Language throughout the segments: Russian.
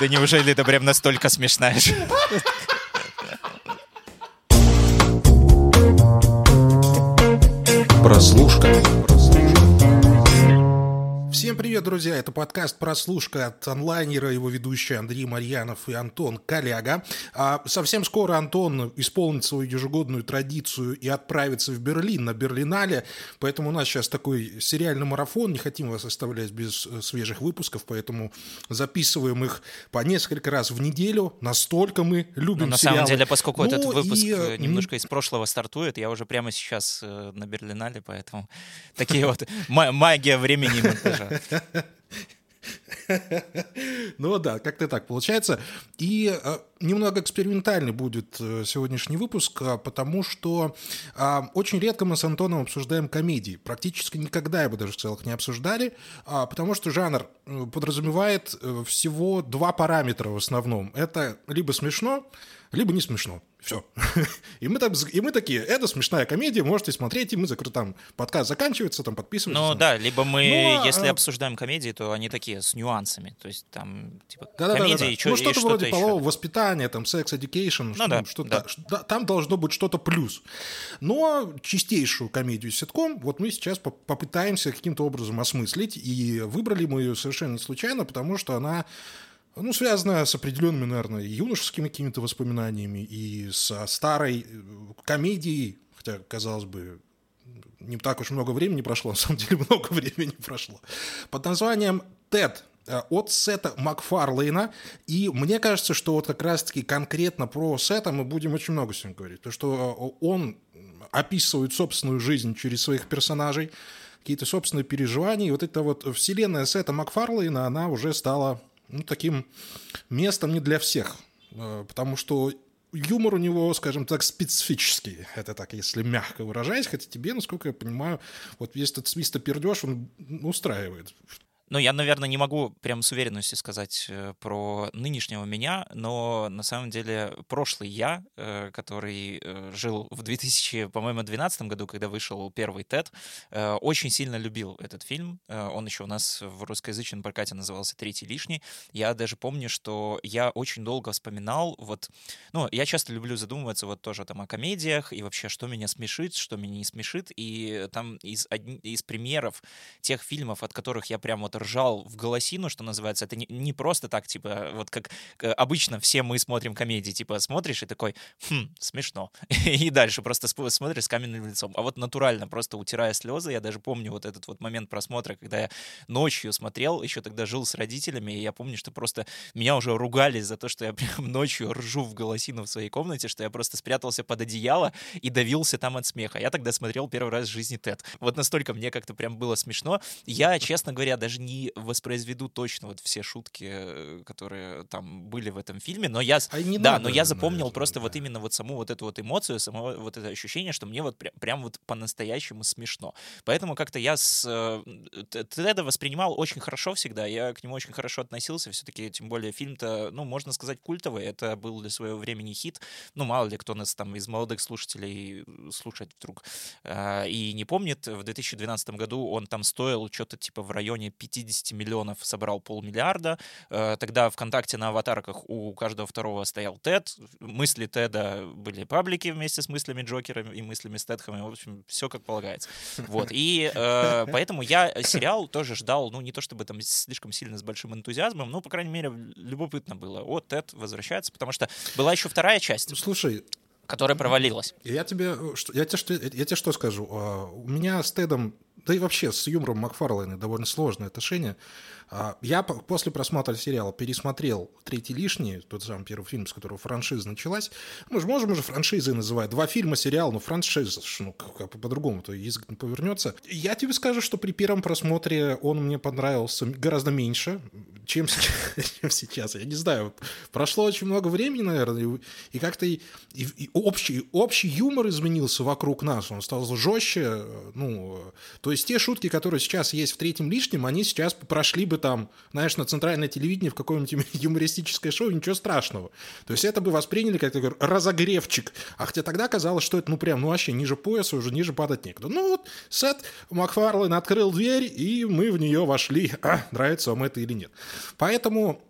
Да неужели это прям настолько смешная Прослушка. Друзья! Это подкаст «Прослушка» от онлайнера, его ведущие Андрей Марьянов и Антон Коляга. А совсем скоро Антон исполнит свою ежегодную традицию и отправится в Берлин на Берлинале, поэтому у нас сейчас такой сериальный марафон, не хотим вас оставлять без э, свежих выпусков, поэтому записываем их по несколько раз в неделю, настолько мы любим ну, на сериалы. самом деле, поскольку Ну, этот выпуск и, э, немножко из прошлого стартует, я уже прямо сейчас э, на Берлинале, поэтому такие вот ма- магия времени монтажа. Ну да, как-то так получается. И э, немного экспериментальный будет э, сегодняшний выпуск, а, потому что а, очень редко мы с Антоном обсуждаем комедии. Практически никогда, я бы даже сказал, их не обсуждали, а, потому что жанр э, подразумевает всего два параметра в основном. Это либо смешно, либо не смешно. Все. И мы, так, и мы такие, это смешная комедия, можете смотреть, и мы закры- там подкаст заканчивается, там подписывайтесь. Ну там. да, либо мы, Ну, а, если а- обсуждаем комедии, то они такие с нюансами. То есть там, типа, Да-да-да-да. комедия и, чё- ну, и что-то что-то вроде еще. полового воспитания, там, секс education, что- да, что-то, да. да, там должно быть что-то плюс. Но чистейшую комедию ситком вот мы сейчас по- попытаемся каким-то образом осмыслить, и выбрали мы ее совершенно не случайно, потому что она ну, связана с определенными, наверное, юношескими какими-то воспоминаниями и со старой э, комедией, хотя, казалось бы, не так уж много времени прошло, на самом деле много времени прошло, под названием «Тед» э, от Сета Макфарлейна. И мне кажется, что вот как раз-таки конкретно про Сета мы будем очень много сегодня говорить, потому что э, он описывает собственную жизнь через своих персонажей, какие-то собственные переживания. И вот эта вот вселенная Сета Макфарлейна, она уже стала ну, таким местом не для всех, э, потому что юмор у него, скажем так, специфический. Это так, если мягко выражаясь, хотя тебе, насколько я понимаю, вот весь этот свистопердеж, он ну, устраивает. Ну, я, наверное, не могу прям с уверенностью сказать э, про нынешнего меня, но на самом деле прошлый я, э, который э, жил в 2000, по-моему, 12 году, когда вышел первый TED, очень сильно любил этот фильм. Он еще у нас в русскоязычном прокате назывался «Третий лишний». Я даже помню, что я очень долго вспоминал, вот, ну, я часто люблю задумываться вот тоже там о комедиях и вообще, что меня смешит, что меня не смешит, и там из, из примеров тех фильмов, от которых я прям вот ржал в голосину, что называется, это не, не просто так, типа, вот как э, обычно все мы смотрим комедии, типа, смотришь и такой, хм, смешно. И дальше просто смотришь с каменным лицом. А вот натурально, просто утирая слезы, я даже помню вот этот вот момент просмотра, когда я ночью смотрел, еще тогда жил с родителями, и я помню, что просто меня уже ругали за то, что я прям ночью ржу в голосину в своей комнате, что я просто спрятался под одеяло и давился там от смеха. Я тогда смотрел первый раз в жизни Тед. Вот настолько мне как-то прям было смешно. Я, честно говоря, даже не воспроизведу точно вот все шутки, э, которые там были в этом фильме, но я, А не да, надо, но я запомнил наверное, просто вот да. именно вот саму вот эту вот эмоцию, само вот это ощущение, что мне вот прям, прям вот по-настоящему смешно. Поэтому как-то я с э, Теда воспринимал очень хорошо всегда, я к нему очень хорошо относился, все-таки, тем более фильм-то, ну, можно сказать, культовый, это был для своего времени хит, ну, мало ли кто нас там из молодых слушателей слушает вдруг и не помнит, в 2012 году он там стоил что-то типа в районе 50 миллионов, собрал полмиллиарда, Э, тогда ВКонтакте на аватарках у каждого второго стоял Тед, мысли Теда были паблики вместе с мыслями Джокера и мыслями Стэтхэма, в общем, все как полагается. Вот, и э, поэтому я сериал тоже ждал, ну, не то чтобы там слишком сильно с большим энтузиазмом, но, по крайней мере, любопытно было. О, Тед возвращается, потому что была еще вторая часть, Слушай, которая провалилась. Я тебе, э, что- я тебе, что, я тебе что скажу? А, У меня с Тедом, да и вообще с юмором Макфарлейна довольно сложное отношение. А, Я по- после просмотра сериала пересмотрел «Третий лишний», тот самый первый фильм, с которого франшиза началась. Мы же можем уже франшизой называть. Два фильма, сериал, но франшиза, ну, по-другому-то язык не повернется. Я тебе скажу, что при первом просмотре он мне понравился гораздо меньше, чем сейчас. Я не знаю, прошло очень много времени, наверное, и, как-то и, и общий, общий юмор изменился вокруг нас, он стал жестче. Ну, то есть те шутки, которые сейчас есть в третьем лишнем, они сейчас прошли бы там, знаешь, на центральное телевидение в какое-нибудь юмористическое шоу, ничего страшного. То есть это бы восприняли как такой разогревчик. А хотя тогда казалось, что это, ну, прям, ну, вообще ниже пояса, уже ниже падать некуда. Ну, вот Сет Макфарлейн открыл дверь, и мы в нее вошли. А, нравится вам это или нет. Поэтому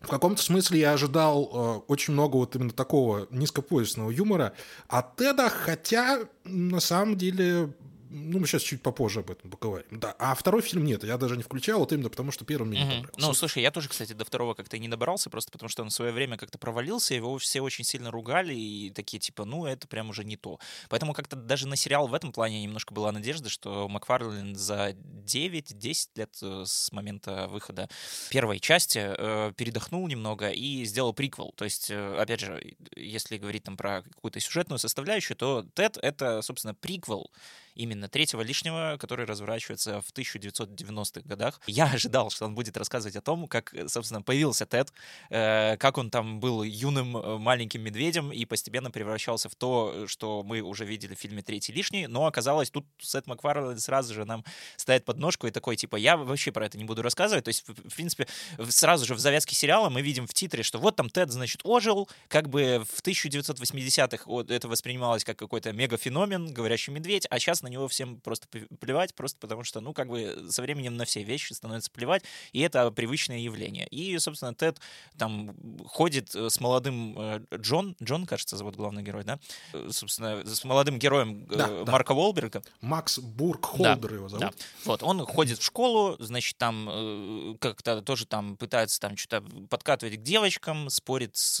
в каком-то смысле я ожидал э, очень много вот именно такого низкопоясного юмора от Теда, хотя на самом деле ну, мы сейчас чуть попозже об этом поговорим. Да, а второй фильм нет, я даже не включал, вот именно потому, что первый мне не понравился. Ну, слушай, я тоже, кстати, до второго как-то и не добрался, просто потому что он в свое время как-то провалился, его все очень сильно ругали, и такие, типа, ну, это прям уже не то. Поэтому как-то даже на сериал в этом плане немножко была надежда, что Макфарлин за 9-10 лет э, с момента выхода первой части э, передохнул немного и сделал приквел. То есть, э, опять же, если говорить там про какую-то сюжетную составляющую, то Тед — это, собственно, приквел именно третьего лишнего, который разворачивается в 1990-х годах. Я ожидал, что он будет рассказывать о том, как, собственно, появился Тед, э, как он там был юным э, маленьким медведем и постепенно превращался в то, что мы уже видели в фильме «Третий лишний», но оказалось, тут Сет Макфарлейн сразу же нам ставит под ножку и такой, типа, я вообще про это не буду рассказывать. То есть, в, принципе, сразу же в завязке сериала мы видим в титре, что вот там Тед, значит, ожил, как бы в 1980-х это воспринималось как какой-то мегафеномен, говорящий медведь, а сейчас на него всем просто плевать, просто потому что, ну, как бы со временем на все вещи становится плевать, и это привычное явление. И, собственно, Тед там ходит э, с молодым э, Джон, Джон, кажется, зовут главный герой, да? Э, собственно, с молодым героем да, Марка да. Волберга. Макс Бургхолдер да, его зовут. Да. Вот, он ходит в школу, значит, там как-то тоже там пытается там что-то подкатывать к девочкам, спорит с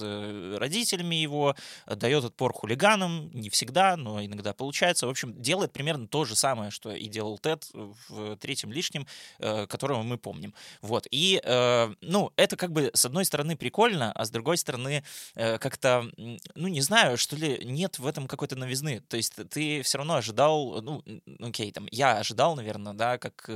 родителями его, дает отпор хулиганам, не всегда, но иногда получается. В общем, делает примерно примерно то же самое, что и делал Тед в третьем лишнем, э, которого мы помним. Вот. И, э, ну, это как бы с одной стороны прикольно, а с другой стороны э, как-то, ну, не знаю, что ли, нет в этом какой-то новизны. То есть ты все равно ожидал, ну, окей, там, я ожидал, наверное, да, как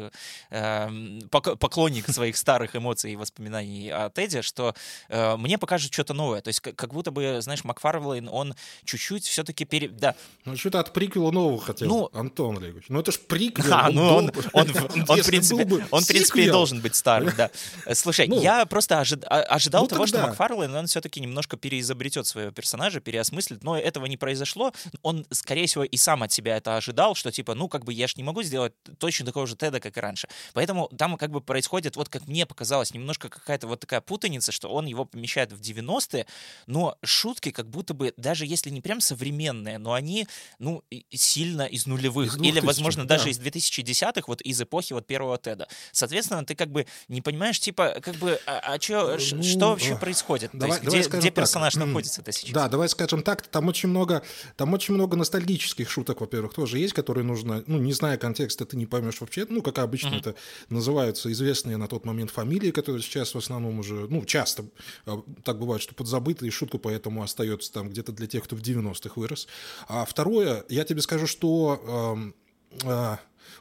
поклонник своих старых эмоций и воспоминаний о Теде, что мне покажут что-то новое. То есть как будто бы, знаешь, Макфарлейн, он чуть-чуть все-таки пере... Да. Ну, что-то от приквела нового хотел. Ну, Антон Олегович. Ну это ж приквел. А, ну он, он, он, он, в принципе, он, в принципе, и должен быть старым, да. Слушай, ну, я просто ожид, а, ожидал ну, того, тогда. что Макфарлейн, он все-таки немножко переизобретет своего персонажа, переосмыслит, но этого не произошло. Он, скорее всего, и сам от себя это ожидал, что типа, ну как бы я ж не могу сделать точно такого же Теда, как и раньше. Поэтому там как бы происходит, вот как мне показалось, немножко какая-то вот такая путаница, что он его помещает в 90-е, но шутки как будто бы, даже если не прям современные, но они, ну, сильно из нулевых нулевых, или, возможно, да. даже из 2010-х, вот из эпохи вот первого Теда. Соответственно, ты как бы не понимаешь, типа, как бы, а, а чё, ну, что вообще происходит? Давай, То есть, давай где, где персонаж так. находится-то сейчас? Да, давай скажем так, там очень много, там очень много ностальгических шуток, во-первых, тоже есть, которые нужно, ну, не зная контекста, ты не поймешь вообще, ну, как обычно mm-hmm. это называются известные на тот момент фамилии, которые сейчас в основном уже, ну, часто а, так бывает, что подзабыты, и шутка поэтому остается там где-то для тех, кто в 90-х вырос. А второе, я тебе скажу, что а,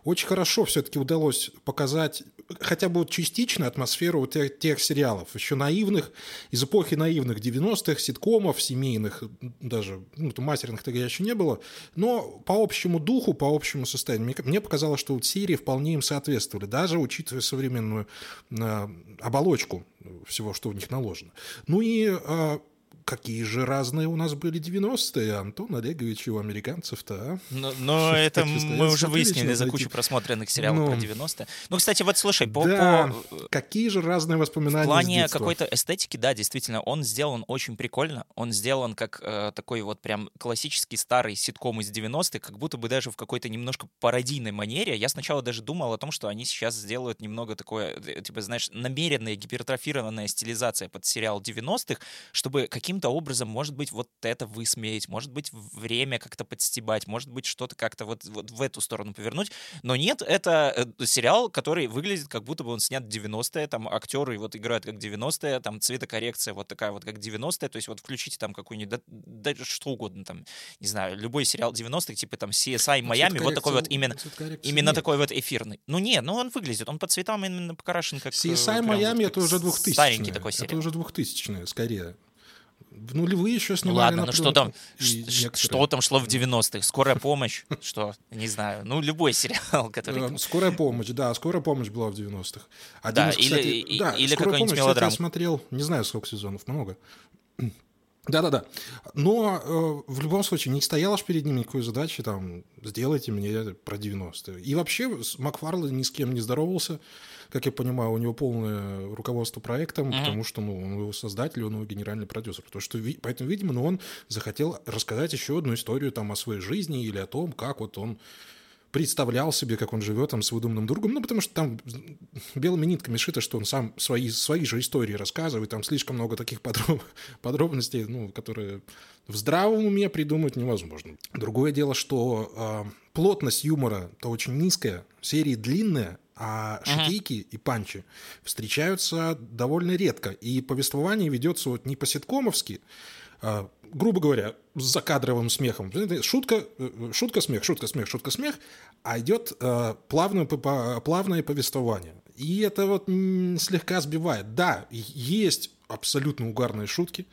очень хорошо все-таки удалось показать хотя бы частично атмосферу вот тех, тех сериалов, еще наивных, из эпохи наивных 90-х, ситкомов, семейных, даже, ну, матерных тогда еще не было, но по общему духу, по общему состоянию, мне, мне показалось, что вот серии вполне им соответствовали, даже учитывая современную э, оболочку всего, что в них наложено. Ну и э, какие же разные у нас были 90-е, Антон Олегович, у американцев-то, а? Но, но это мы уже выяснили за кучу просмотренных сериалов ну, про 90-е. Ну, кстати, вот слушай, по... Да, по... какие же разные воспоминания В плане какой-то эстетики, да, действительно, он сделан очень прикольно. Он сделан как э, такой вот прям классический старый ситком из 90-х, как будто бы даже в какой-то немножко пародийной манере. Я сначала даже думал о том, что они сейчас сделают немного такое, э, типа, знаешь, намеренная гипертрофированная стилизация под сериал 90-х, чтобы каким каким-то образом, может быть, вот это высмеять, может быть, время как-то подстебать, может быть, что-то как-то вот, вот в эту сторону повернуть. Но нет, это э, сериал, который выглядит, как будто бы он снят в 90-е, там актеры вот играют как 90-е, там цветокоррекция вот такая вот как 90-е, то есть вот включите там какую-нибудь, да, да что угодно там, не знаю, любой сериал 90-х, типа там CSI Майами, вот такой вот именно, именно нет. такой вот эфирный. Ну нет, ну он выглядит, он по цветам именно покрашен как... CSI Майами это уже 2000 Старенький такой сериал. Это уже 2000 скорее. В нулевые еще снимали ладно, ну что там, что там шло в 90-х? Скорая помощь? Что? Не знаю. Ну, любой сериал, который... Э, скорая помощь, да, скорая помощь была в 90-х. Один, да, кстати, или, да, или какой-нибудь мелодрам. я смотрел, не знаю, сколько сезонов, много. Да-да-да. Но э, в любом случае не стояла ж перед ним никакой задачи, там, сделайте мне про 90-е. И вообще Макфарлен ни с кем не здоровался как я понимаю, у него полное руководство проектом, mm-hmm. потому что ну, он его создатель, он его генеральный продюсер. Потому что, поэтому, видимо, ну, он захотел рассказать еще одну историю там, о своей жизни или о том, как вот он представлял себе, как он живет там с выдуманным другом, ну, потому что там белыми нитками шито, что он сам свои, свои же истории рассказывает, там слишком много таких подроб, подробностей, ну, которые в здравом уме придумать невозможно. Другое дело, что э, плотность юмора-то очень низкая, серии длинные, а шутейки uh-huh. и панчи встречаются довольно редко. И повествование ведется вот не по-ситкомовски, а, грубо говоря, с закадровым смехом. Шутка, э, шутка, смех, шутка, смех, шутка, смех, а идет а, плавное, плавное повествование. И это вот слегка сбивает. Да, есть абсолютно угарные шутки,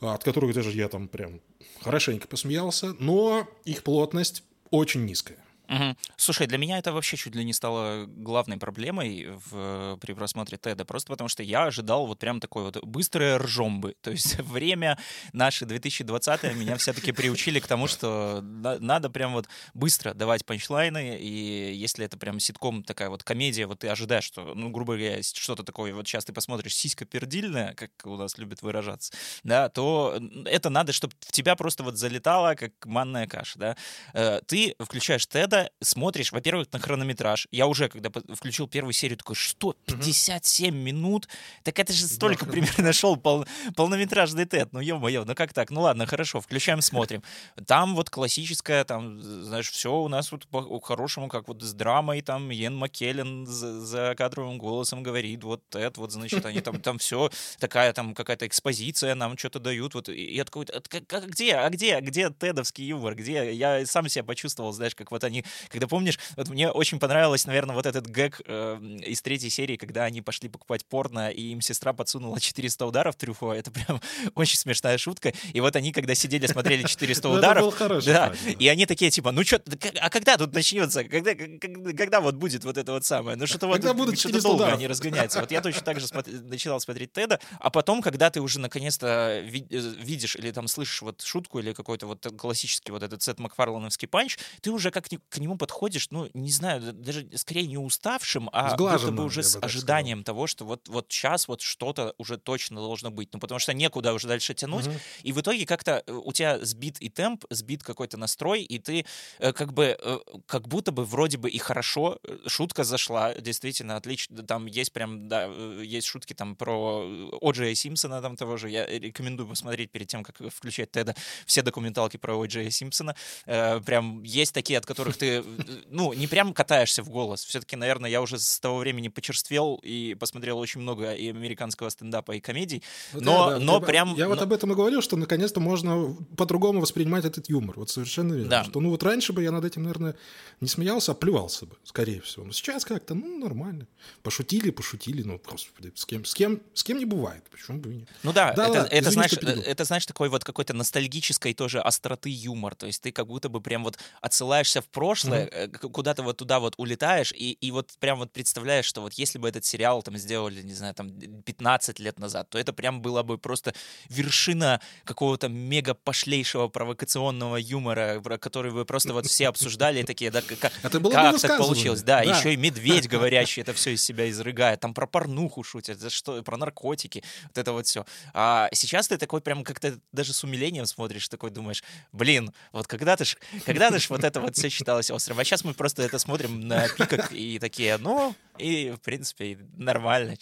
от которых даже я там прям хорошенько посмеялся, но их плотность очень низкая. Угу. Слушай, для меня это вообще чуть ли не стало главной проблемой в, при просмотре Теда, просто потому что я ожидал вот прям такой вот быстрое ржомбы. То есть время наше 2020 меня все-таки приучили к тому, что надо прям вот быстро давать панчлайны, и если это прям ситком, такая вот комедия, вот ты ожидаешь, что, ну, грубо говоря, что-то такое, вот сейчас ты посмотришь сиська пердильная, как у нас любят выражаться, да, то это надо, чтобы в тебя просто вот залетало, как манная каша, да. Э, ты включаешь Теда, это смотришь, во-первых, на хронометраж. Я уже, когда включил первую серию, такой, что, 57 угу. минут? Так это же столько да, примерно шел пол, полнометражный тет. Ну, ё-моё, ну как так? Ну ладно, хорошо, включаем, смотрим. Там вот классическая, там, знаешь, все у нас вот по-хорошему, как вот с драмой, там, Йен Маккеллен за, за кадровым голосом говорит, вот это, вот, значит, они там, там все, такая там какая-то экспозиция нам что-то дают, вот, и я такой, а где, а где, где тедовский юмор, где? Я сам себя почувствовал, знаешь, как вот они когда помнишь, вот мне очень понравилось, наверное, вот этот гэг э, из третьей серии, когда они пошли покупать порно, и им сестра подсунула 400 ударов трюфо, это прям очень смешная шутка, и вот они, когда сидели, смотрели 400 ну, ударов, да, и они такие, типа, ну что, а когда тут начнется, когда, когда вот будет вот это вот самое, ну что-то вот, что-то долго они разгоняются, вот я точно так же начинал смотреть Теда, а потом, когда ты уже наконец-то э, видишь или там слышишь вот шутку или какой-то вот классический вот этот Сет Макфарлановский панч, ты уже как к нему подходишь, ну, не знаю, даже скорее не уставшим, а будто бы уже с ожиданием сказал. того, что вот, вот сейчас вот что-то уже точно должно быть. Ну, потому что некуда уже дальше тянуть. Угу. И в итоге как-то э, у тебя сбит и темп, сбит какой-то настрой, и ты э, как бы, э, как будто бы вроде бы и хорошо, шутка зашла, действительно, отлично. Там есть прям, да, есть шутки там про О'Джея Симпсона там того же. Я рекомендую посмотреть перед тем, как включать Теда, все документалки про О'Джея Симпсона. Прям есть такие, от которых ты ты, ну, не прям катаешься в голос. Все-таки, наверное, я уже с того времени почерствел и посмотрел очень много и американского стендапа, и комедий. Но, да, да, но я, прям... Я но... вот об этом и говорил, что наконец-то можно по-другому воспринимать этот юмор. Вот совершенно верно. Да. Что, ну, вот раньше бы я над этим, наверное, не смеялся, а плевался бы, скорее всего. Но сейчас как-то, ну, нормально. Пошутили, пошутили, ну, господи, с кем, с кем, с кем не бывает. Почему бы и нет? Ну да, да это, ладно, это, извини, знаешь, это, знаешь, такой вот какой-то ностальгической тоже остроты юмор. То есть ты как будто бы прям вот отсылаешься в прошлое, прошлое, mm-hmm. куда-то вот туда вот улетаешь, и, и вот прям вот представляешь, что вот если бы этот сериал там сделали, не знаю, там 15 лет назад, то это прям была бы просто вершина какого-то мега пошлейшего провокационного юмора, про который вы просто вот все обсуждали, такие, да, как, это было как так получилось, да, да, еще и медведь говорящий это все из себя изрыгает, там про порнуху шутят, за что, про наркотики, вот это вот все. А сейчас ты такой прям как-то даже с умилением смотришь, такой думаешь, блин, вот когда ты ж, когда ты ж вот это вот все читал казалось острым. А сейчас мы просто это смотрим на пиках и такие, ну, и, в принципе, нормально.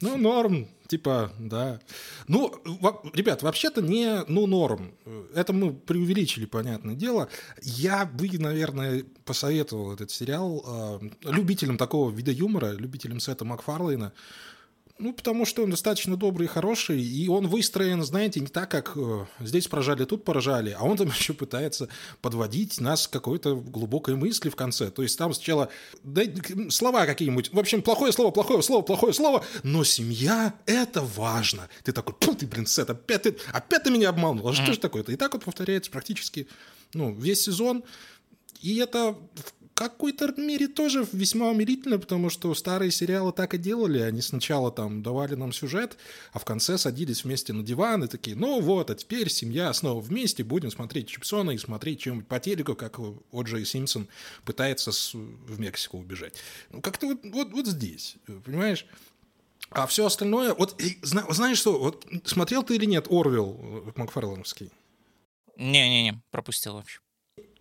Ну, норм, типа, да. Ну, ребят, вообще-то не ну норм. Это мы преувеличили, понятное дело. Я бы, наверное, посоветовал этот сериал э, любителям такого вида юмора, любителям Сета Макфарлейна, ну, потому что он достаточно добрый и хороший, и он выстроен, знаете, не так, как э, здесь поражали, тут поражали, а он там еще пытается подводить нас к какой-то глубокой мысли в конце. То есть там сначала да, слова какие-нибудь, в общем, плохое слово, плохое слово, плохое слово, но семья — это важно. Ты такой, пу, ты, блин, Сет, опять ты, опять ты меня обманул, а что же такое-то? И так вот повторяется практически ну, весь сезон, и это какой-то мере тоже весьма умилительно, потому что старые сериалы так и делали. Они сначала там давали нам сюжет, а в конце садились вместе на диван и такие, ну вот, а теперь семья снова вместе, будем смотреть Чипсона и смотреть чем-нибудь по телеку, как О'Джей Симпсон пытается с, в Мексику убежать. Ну, как-то вот, вот, вот здесь, понимаешь? А все остальное, вот знаешь что, вот смотрел ты или нет Орвилл э, Макфарлановский? Не-не-не, пропустил вообще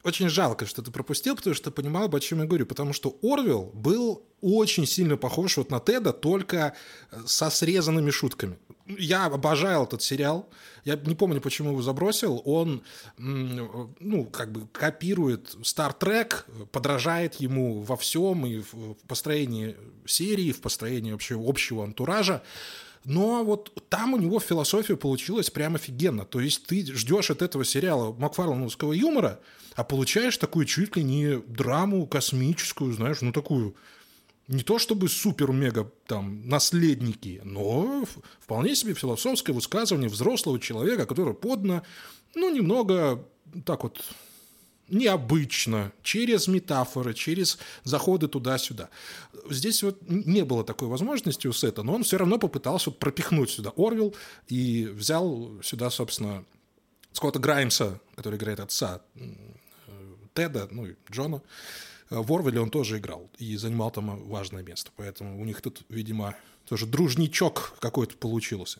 очень жалко, что ты пропустил, потому что понимал, об чем я говорю. Потому что Орвилл был очень сильно похож вот на Теда, только э, со срезанными шутками. Я обожаю этот сериал. Я не помню, почему его забросил. Он, ну, как бы копирует Star Trek, подражает ему во всем, и в построении серии, в построении вообще общего антуража. Но вот там у него философия получилась прям офигенно. То есть ты ждешь от этого сериала Макфарлановского юмора, а получаешь такую чуть ли не драму космическую, знаешь, ну такую не то чтобы супер-мега там наследники, но вполне себе философское высказывание взрослого человека, который подно, ну, немного так вот необычно, через метафоры, через заходы туда-сюда. Здесь вот не было такой возможности у Сета, но он все равно попытался вот пропихнуть сюда Орвилл и взял сюда, собственно, Скотта Граймса, который играет отца Теда, ну и Джона. В Орвеле он тоже играл и занимал там важное место. Поэтому у них тут, видимо, тоже дружничок какой-то получился.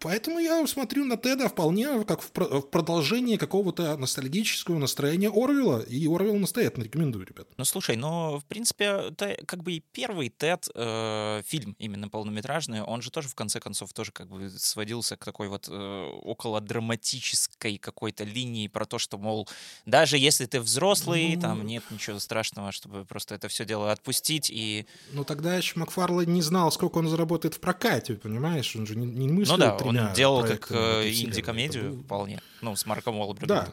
Поэтому я смотрю на Теда вполне как в продолжение какого-то ностальгического настроения Орвилла, и Орвилл настоятельно рекомендую, ребят. Ну, слушай, но, в принципе, это как бы и первый Тед э, фильм именно полнометражный, он же тоже, в конце концов, тоже как бы сводился к такой вот э, около драматической какой-то линии про то, что, мол, даже если ты взрослый, ну... там нет ничего страшного, чтобы просто это все дело отпустить и... Ну, тогда еще Макфарлей не знал, сколько он заработает в прокате, понимаешь? Он же не, не мыслил ну, да, он делал как э, инди-комедию вполне, ну, с Марком Уолбергом. Да,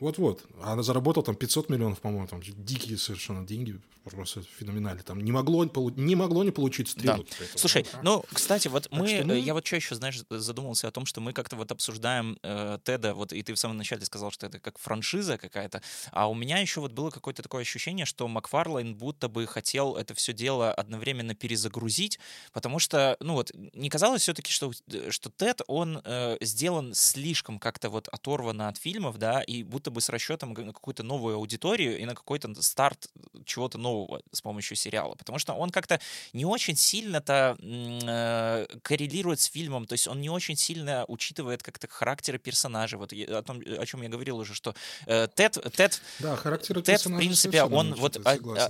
вот-вот. Она заработала там 500 миллионов, по-моему, там дикие совершенно деньги, просто феноменально. Там не могло, не могло не получить стрелу. Да. Слушай, ну, кстати, вот мы, что, ну... я вот что еще, знаешь, задумался о том, что мы как-то вот обсуждаем э, Теда, вот и ты в самом начале сказал, что это как франшиза какая-то, а у меня еще вот было какое-то такое ощущение, что Макфарлайн будто бы хотел это все дело одновременно перезагрузить, потому что, ну вот, не казалось все-таки, что, что Тед, он э, сделан слишком как-то вот оторванно от фильмов, да, и будто будто бы с расчетом на какую-то новую аудиторию и на какой-то старт чего-то нового с помощью сериала. Потому что он как-то не очень сильно-то э, коррелирует с фильмом, то есть он не очень сильно учитывает как-то характеры персонажей. Вот о том, о чем я говорил уже, что э, Тед, Тед, да, характер Тед в принципе, он вот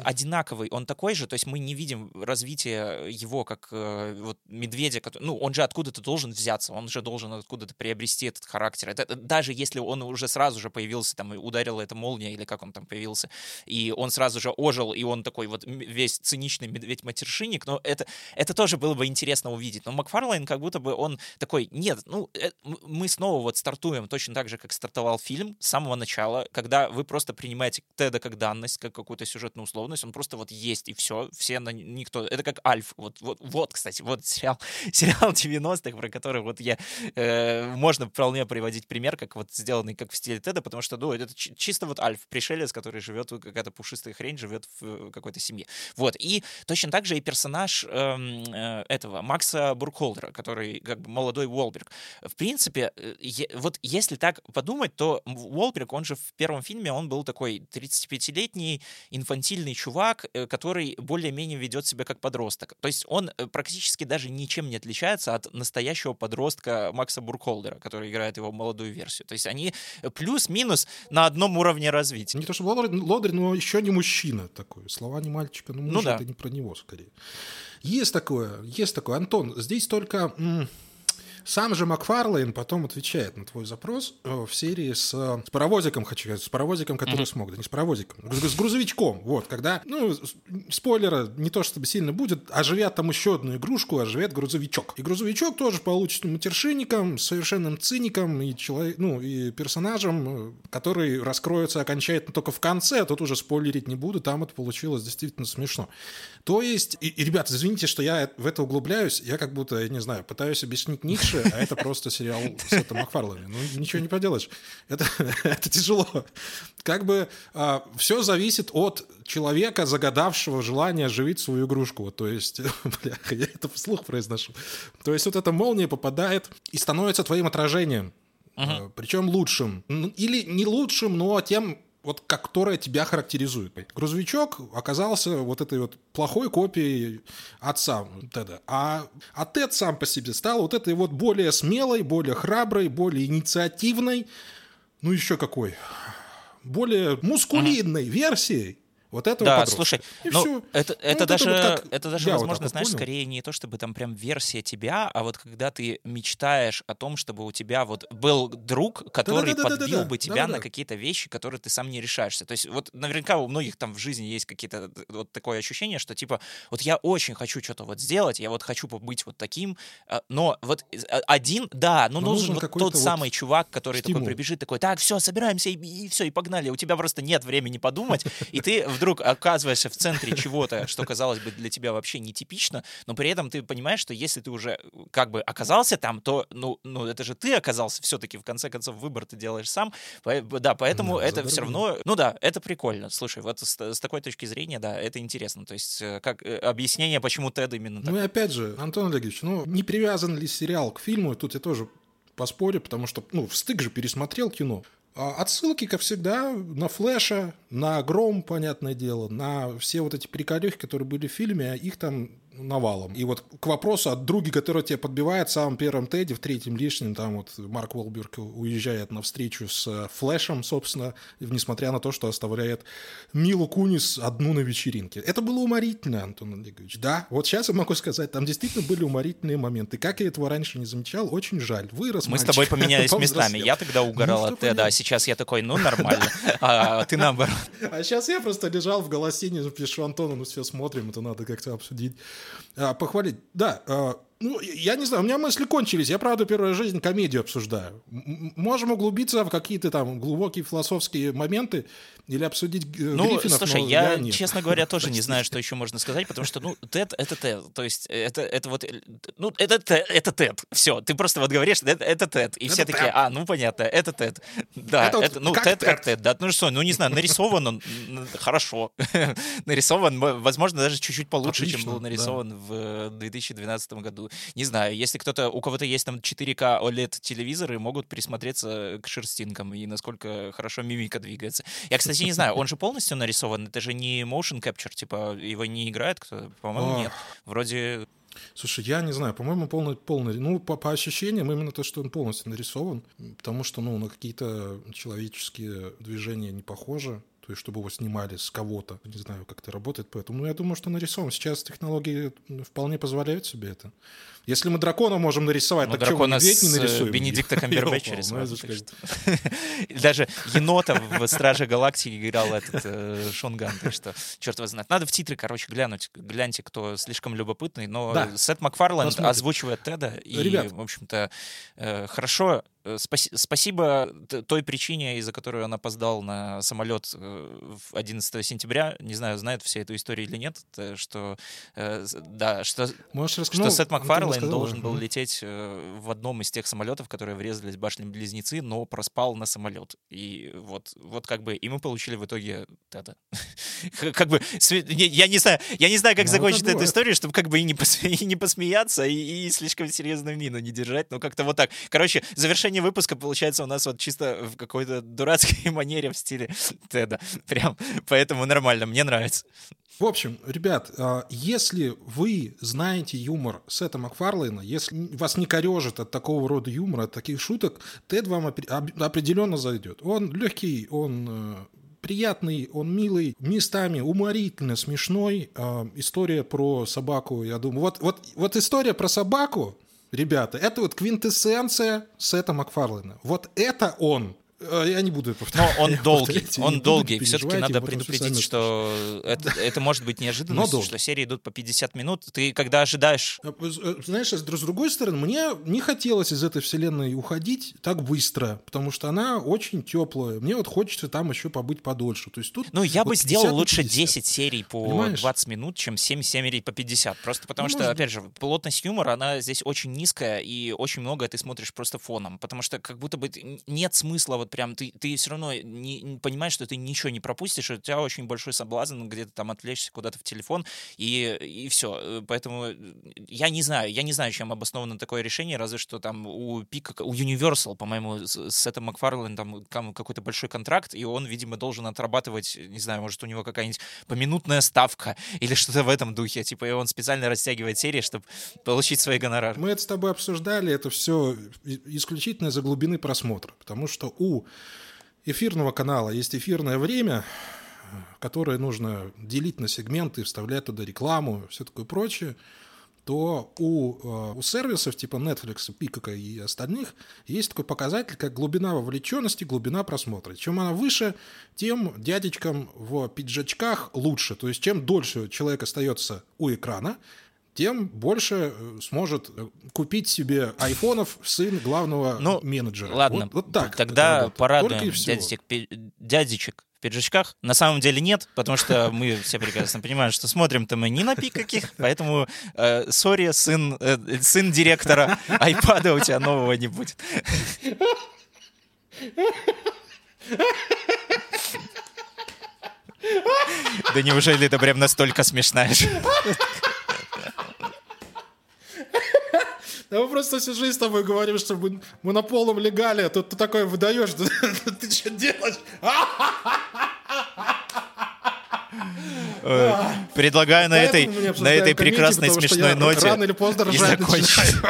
одинаковый, он такой же, то есть мы не видим развития его как э, вот медведя, который, ну, он же откуда-то должен взяться, он же должен откуда-то приобрести этот характер. Это, даже если он уже сразу же появился появился, там, ударила эта молния, или как он там появился, и он сразу же ожил, и он такой вот весь циничный медведь-матершинник, но это, это тоже было бы интересно увидеть. Но Макфарлайн как будто бы он такой, нет, ну, э, мы снова вот стартуем точно так же, как стартовал фильм с самого начала, когда вы просто принимаете Теда как данность, как какую-то сюжетную условность, он просто вот есть, и все, все на никто, это как Альф, вот, вот, вот кстати, вот сериал, сериал 90-х, про который вот я, э, можно вполне приводить пример, как вот сделанный как в стиле Теда, потому что что, ну, это чисто вот Альф, пришелец, который живет, какая-то пушистая хрень, живет в какой-то семье. Вот. И точно так же и персонаж эм, э, этого Макса Буркхолдера, который как бы молодой Уолберг. В принципе, э, вот если так подумать, то Уолберг, он же в первом фильме, он был такой 35-летний инфантильный чувак, э, который более-менее ведет себя как подросток. То есть он э, практически даже ничем не отличается от настоящего подростка Макса Буркхолдера, который играет его молодую версию. То есть они плюс-минус на одном уровне развития. Не то, что Лодри, но еще не мужчина такой. Слова не мальчика, но мужа ну, да. это не про него скорее. Есть такое, есть такое. Антон, здесь только... Сам же Макфарлейн потом отвечает на твой запрос э, в серии с, с паровозиком, хочу сказать, с паровозиком, который mm-hmm. смог, да не с паровозиком, с грузовичком, вот, когда, ну, спойлера не то чтобы сильно будет, оживят там еще одну игрушку, оживет грузовичок. И грузовичок тоже получится матершинником, совершенным циником и, человек, ну, и персонажем, э, который раскроется окончательно только в конце, а тут уже спойлерить не буду, там это получилось действительно смешно. То есть, и, и ребята, извините, что я в это углубляюсь, я как будто, я не знаю, пытаюсь объяснить Ницше, а это просто сериал с этим Макфарлами. Ну, ничего не поделаешь. Это, это тяжело. Как бы а, все зависит от человека, загадавшего желание оживить свою игрушку. Вот, то есть, бля, я это вслух произношу. То есть вот эта молния попадает и становится твоим отражением. Uh-huh. Причем лучшим. Или не лучшим, но тем вот которая тебя характеризует. Грузовичок оказался вот этой вот плохой копией отца Теда. А, а Тед сам по себе стал вот этой вот более смелой, более храброй, более инициативной, ну еще какой, более мускулинной uh-huh. версией вот этого да, подростка. слушай, и ну, все. это, это ну, даже, это, вот это даже возможно, вот знаешь, понял. скорее не то, чтобы там прям версия тебя, а вот когда ты мечтаешь о том, чтобы у тебя вот был друг, который да, да, да, подбил да, да, бы тебя да, да. на какие-то вещи, которые ты сам не решаешься. То есть вот наверняка у многих там в жизни есть какие-то вот такое ощущение, что типа вот я очень хочу что-то вот сделать, я вот хочу быть вот таким, а, но вот а, один, да, ну но нужен, нужен вот тот вот самый чувак, который стимул. такой прибежит, такой, так, все, собираемся и, и все, и погнали. У тебя просто нет времени подумать, и ты вдруг оказываешься в центре чего-то, что, казалось бы, для тебя вообще нетипично, но при этом ты понимаешь, что если ты уже как бы оказался там, то, ну, ну это же ты оказался все-таки, в конце концов, выбор ты делаешь сам. Да, поэтому да, это все равно... Ну да, это прикольно. Слушай, вот с, с такой точки зрения, да, это интересно. То есть э, как э, объяснение, почему Тед именно так. Ну и опять же, Антон Олегович, ну не привязан ли сериал к фильму, тут я тоже поспорю, потому что, ну, в стык же пересмотрел кино. А отсылки, как всегда, на Флэша, на Гром, понятное дело, на все вот эти приколюхи, которые были в фильме, а их там навалом. И вот к вопросу от други, который тебя подбивает в самом первом Теди, в третьем лишнем, там вот Марк Уолберг уезжает на встречу с э, Флэшем, собственно, несмотря на то, что оставляет Милу Кунис одну на вечеринке. Это было уморительно, Антон Олегович. Да, вот сейчас я могу сказать, там действительно были уморительные моменты. Как я этого раньше не замечал, очень жаль. Вырос Мы мальчик, с тобой поменялись местами. Я тогда угорал ну, от Теда, а сейчас я такой, ну, нормально. А ты наоборот. А сейчас я просто лежал в голосине, пишу Антону, ну все смотрим, это надо как-то обсудить. А, похвалить. Да, а, ну, я не знаю, у меня мысли кончились. Я, правда, первую жизнь комедию обсуждаю. Можем углубиться в какие-то там глубокие философские моменты или обсудить э, Ну, Гриффинов, слушай, я, я честно говоря, тоже не знаю, что еще можно сказать, потому что, ну, Тед — это Тед. То есть это, это вот... Ну, это, это Тед. Все, ты просто вот говоришь, это, это Тед. И это все Тед. такие, а, ну, понятно, это Тед. Да, это, это ну, как Тед как Тед. Да, ну что, ну, не знаю, нарисован он хорошо. нарисован, возможно, даже чуть-чуть получше, Отлично, чем был нарисован да. в 2012 году не знаю, если кто-то, у кого-то есть там 4К OLED телевизоры, могут присмотреться к шерстинкам и насколько хорошо мимика двигается. Я, кстати, не знаю, он же полностью нарисован, это же не motion capture, типа его не играет кто? По-моему, нет. Вроде Слушай, я не знаю, по-моему, полный, полный, ну, по, по ощущениям именно то, что он полностью нарисован, потому что, ну, на какие-то человеческие движения не похоже то есть чтобы его снимали с кого-то. Не знаю, как это работает, поэтому ну, я думаю, что нарисован. Сейчас технологии вполне позволяют себе это. Если мы дракона можем нарисовать, ну, так что мы медведь не э, нарисуем? Бенедикта Камбербэтча рисовал. Даже енота в «Страже Галактики» играл этот э, Шонган, так что черт его знает. Надо в титры, короче, глянуть. Гляньте, кто слишком любопытный. Но Сет Макфарланд озвучивает Теда. И, в общем-то, э, хорошо спаси- спасибо той причине, из-за которой он опоздал на самолет 11 сентября. Не знаю, знают все эту историю или нет, что да, что, Можешь что ну, Сет Макфарлейн должен был лететь в одном из тех самолетов, которые врезались в башни-близнецы, но проспал на самолет. И вот, вот как бы, и мы получили в итоге это. как бы, я не знаю, я не знаю, как ну, закончить эту историю, чтобы как бы и не, посмеяться, и слишком серьезную мину не держать, но как-то вот так. Короче, завершение выпуска получается у нас вот чисто в какой-то дурацкой манере в стиле Теда. Прям, поэтому нормально, мне нравится. В общем, ребят, а, если вы знаете юмор Сета Макфарлейна, если вас не корежит от такого рода юмора, от таких шуток, Тед вам определенно зайдет. Он легкий, он э, приятный, он милый, местами уморительно смешной. Э, история про собаку, я думаю, вот, вот, вот история про собаку, ребята, это вот квинтэссенция Сета Макфарлейна. Вот это он. Э, я не буду повторять. Но он долгий, он долгий. Все-таки надо предупредить, что это, это может быть неожиданно, что серии идут по 50 минут. Ты когда ожидаешь... Э, э, знаешь, с другой стороны, мне не хотелось из этой вселенной уходить так быстро, потому что она очень теплая. Мне вот хочется там еще побыть подольше. То есть тут ну, я вот бы сделал лучше 10 серий по Понимаешь? 20 минут, чем 7 серий по 50. Просто потому ну, что, опять же, плотность юмора, она здесь очень низкая, и очень много ты смотришь просто фоном. Потому что как будто бы нет смысла вот прям ты, ты все равно не, не понимаешь, что ты ничего не пропустишь, у тебя очень большой соблазн где-то там отвлечься куда-то в телефон, и, и все. Э, поэтому э, я не знаю, я не знаю, чем обосновано такое решение, разве что там у Пика, у Universal, по-моему, с, с этим Макфарлен там какой-то большой контракт, и он, видимо, должен отрабатывать, не знаю, может, у него какая-нибудь поминутная ставка или что-то в этом духе, типа, и он специально растягивает серии, чтобы получить свои гонорары. Мы это с тобой обсуждали, это все исключительно за глубины просмотра, потому что у эфирного канала есть эфирное время, которое нужно делить на сегменты, вставлять туда рекламу, все такое прочее, то у, э, у сервисов типа Netflix, Пикака и остальных есть такой показатель, как глубина вовлеченности, глубина просмотра. Чем она выше, тем дядечкам в пиджачках лучше. То есть чем дольше человек остается у экрана, тем больше э, сможет э, купить себе айфонов сын главного ну, менеджера. Ладно, вот, вот так тогда порадуем дядечек, дядечек в пиджачках. На самом деле нет, потому что мы все прекрасно понимаем, что смотрим-то мы не на пи каких, поэтому э, сори, сын, э, сын директора айпада у тебя нового не будет. Да неужели это прям настолько смешная Да мы просто всю жизнь с тобой говорим, что мы, мы на полном легале, а тут ты такое выдаешь, ты что делаешь? Предлагаю на этой, на этой прекрасной смешной ноте рано или поздно ржать закончить.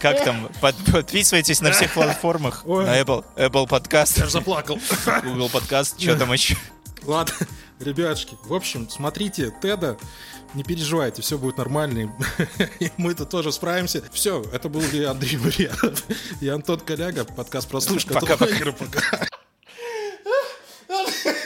Как там? Под, подписывайтесь на всех платформах. Ой. На Apple, Apple Podcast. Я заплакал. Google Podcast. Что там еще? Ладно, ребятушки, в общем, смотрите Теда, не переживайте, все будет нормально, и мы это тоже справимся. Все, это был я, Андрей Бурьянов и Антон Коляга, подкаст «Прослушка». Пока, Пока-пока.